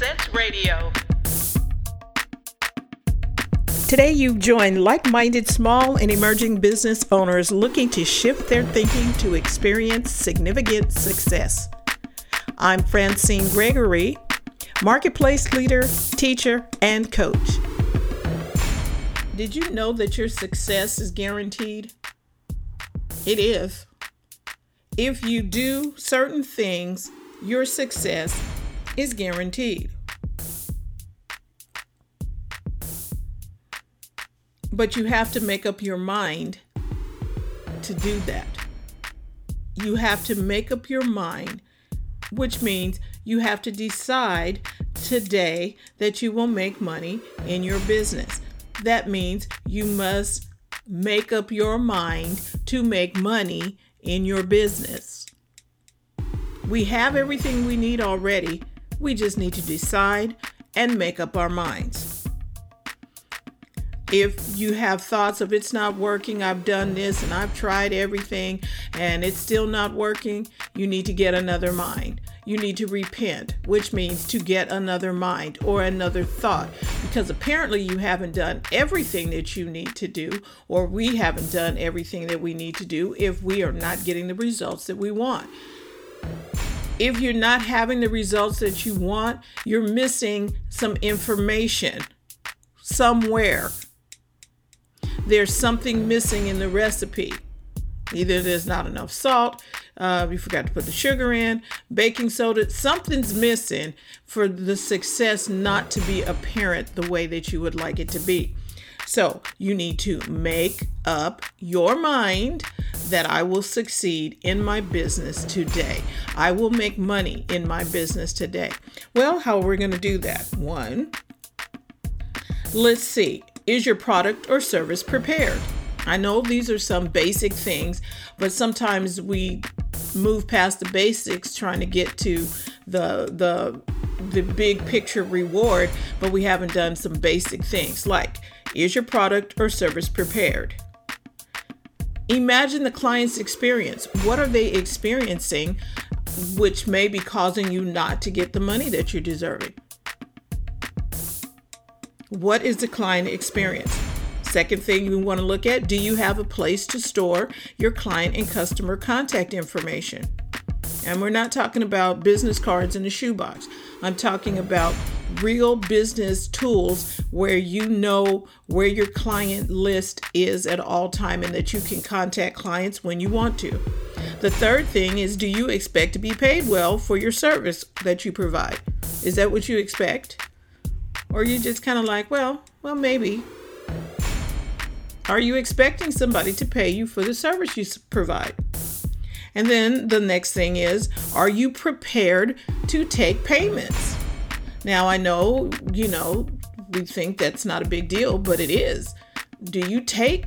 Sense Radio. Today, you've joined like minded small and emerging business owners looking to shift their thinking to experience significant success. I'm Francine Gregory, marketplace leader, teacher, and coach. Did you know that your success is guaranteed? It is. If you do certain things, your success is guaranteed. But you have to make up your mind to do that. You have to make up your mind, which means you have to decide today that you will make money in your business. That means you must make up your mind to make money in your business. We have everything we need already. We just need to decide and make up our minds if you have thoughts of it's not working, I've done this and I've tried everything and it's still not working, you need to get another mind. You need to repent, which means to get another mind or another thought, because apparently you haven't done everything that you need to do, or we haven't done everything that we need to do if we are not getting the results that we want. If you're not having the results that you want, you're missing some information somewhere there's something missing in the recipe. Either there's not enough salt, uh, you forgot to put the sugar in, baking soda, something's missing for the success not to be apparent the way that you would like it to be. So you need to make up your mind that I will succeed in my business today. I will make money in my business today. Well, how are we going to do that? One, let's see. Is your product or service prepared? I know these are some basic things, but sometimes we move past the basics trying to get to the the the big picture reward, but we haven't done some basic things like is your product or service prepared? Imagine the client's experience. What are they experiencing which may be causing you not to get the money that you're deserving? What is the client experience? Second thing you want to look at do you have a place to store your client and customer contact information? And we're not talking about business cards in a shoebox. I'm talking about real business tools where you know where your client list is at all time and that you can contact clients when you want to. The third thing is do you expect to be paid well for your service that you provide? Is that what you expect? Or you just kind of like, well, well, maybe. Are you expecting somebody to pay you for the service you provide? And then the next thing is, are you prepared to take payments? Now, I know, you know, we think that's not a big deal, but it is. Do you take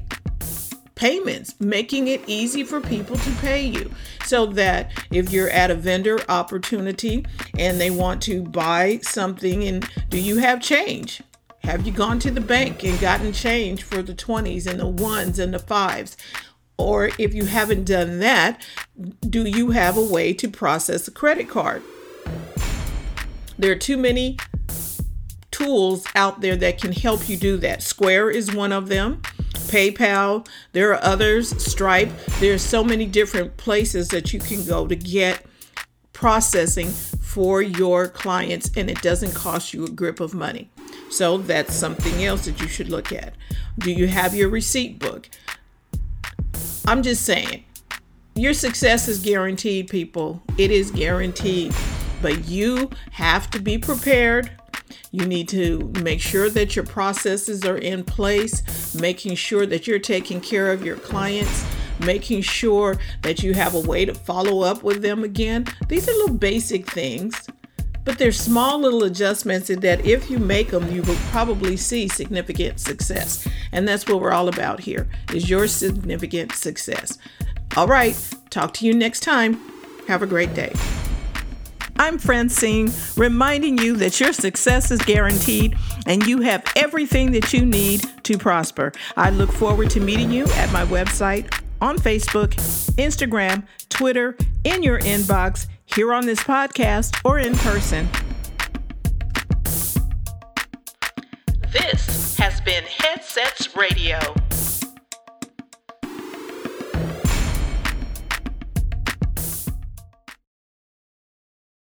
payments, making it easy for people to pay you so that if you're at a vendor opportunity and they want to buy something and do you have change? Have you gone to the bank and gotten change for the 20s and the ones and the fives? Or if you haven't done that, do you have a way to process a credit card? There are too many tools out there that can help you do that. Square is one of them. PayPal. There are others, Stripe. There's so many different places that you can go to get processing for your clients and it doesn't cost you a grip of money. So that's something else that you should look at. Do you have your receipt book? I'm just saying, your success is guaranteed, people. It is guaranteed. But you have to be prepared you need to make sure that your processes are in place, making sure that you're taking care of your clients, making sure that you have a way to follow up with them again. These are little basic things, but they're small little adjustments that if you make them, you will probably see significant success. And that's what we're all about here is your significant success. All right, talk to you next time. Have a great day. I'm Francine, reminding you that your success is guaranteed and you have everything that you need to prosper. I look forward to meeting you at my website, on Facebook, Instagram, Twitter, in your inbox, here on this podcast, or in person.